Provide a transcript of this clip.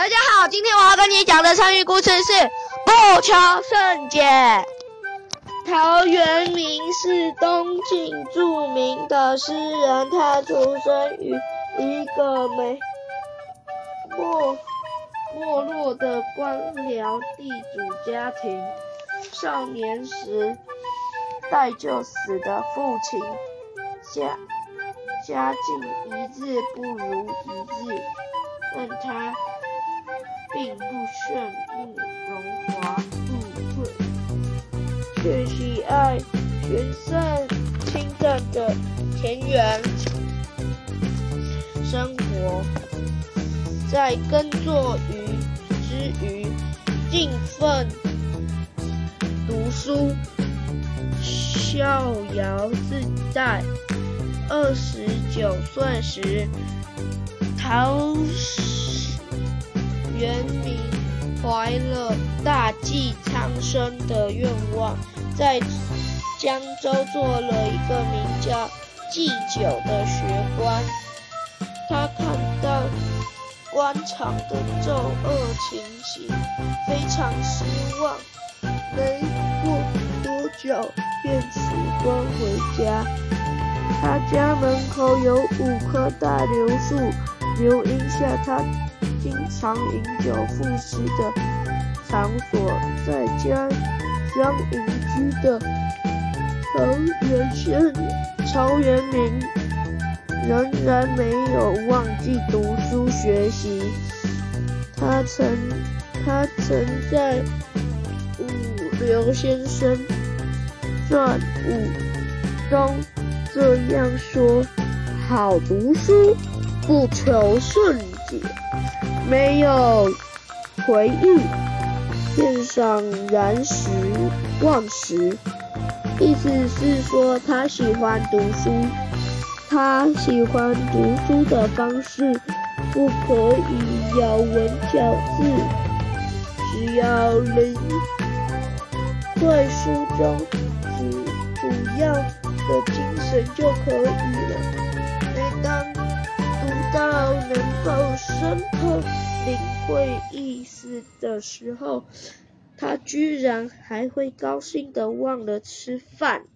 大家好，今天我要跟你讲的成语故事是不求甚解。陶渊明是东晋著名的诗人，他出生于一个没没没落的官僚地主家庭。少年时带就死的父亲，家家境一日不如一日，但他。并不羡慕荣华富贵，却喜爱全身清淡的田园生活。在耕作于之余，尽奋读书，逍遥自在。二十九岁时，陶。大济苍生的愿望，在江州做了一个名叫祭酒的学官。他看到官场的骤恶情形，非常失望。没过多久，便辞官回家。他家门口有五棵大柳树，柳荫下他。经常饮酒赋诗的场所，在家乡隐居的曹元先、曹元明仍然没有忘记读书学习。他曾他曾在《五刘先生传五》中这样说：“好读书，不求甚解。”没有回忆，片上燃石忘食，意思是说他喜欢读书，他喜欢读书的方式不可以咬文嚼字，只要能在书中主主要的精神就可以了。每当读到能够深刻。领会意思的时候，他居然还会高兴的忘了吃饭。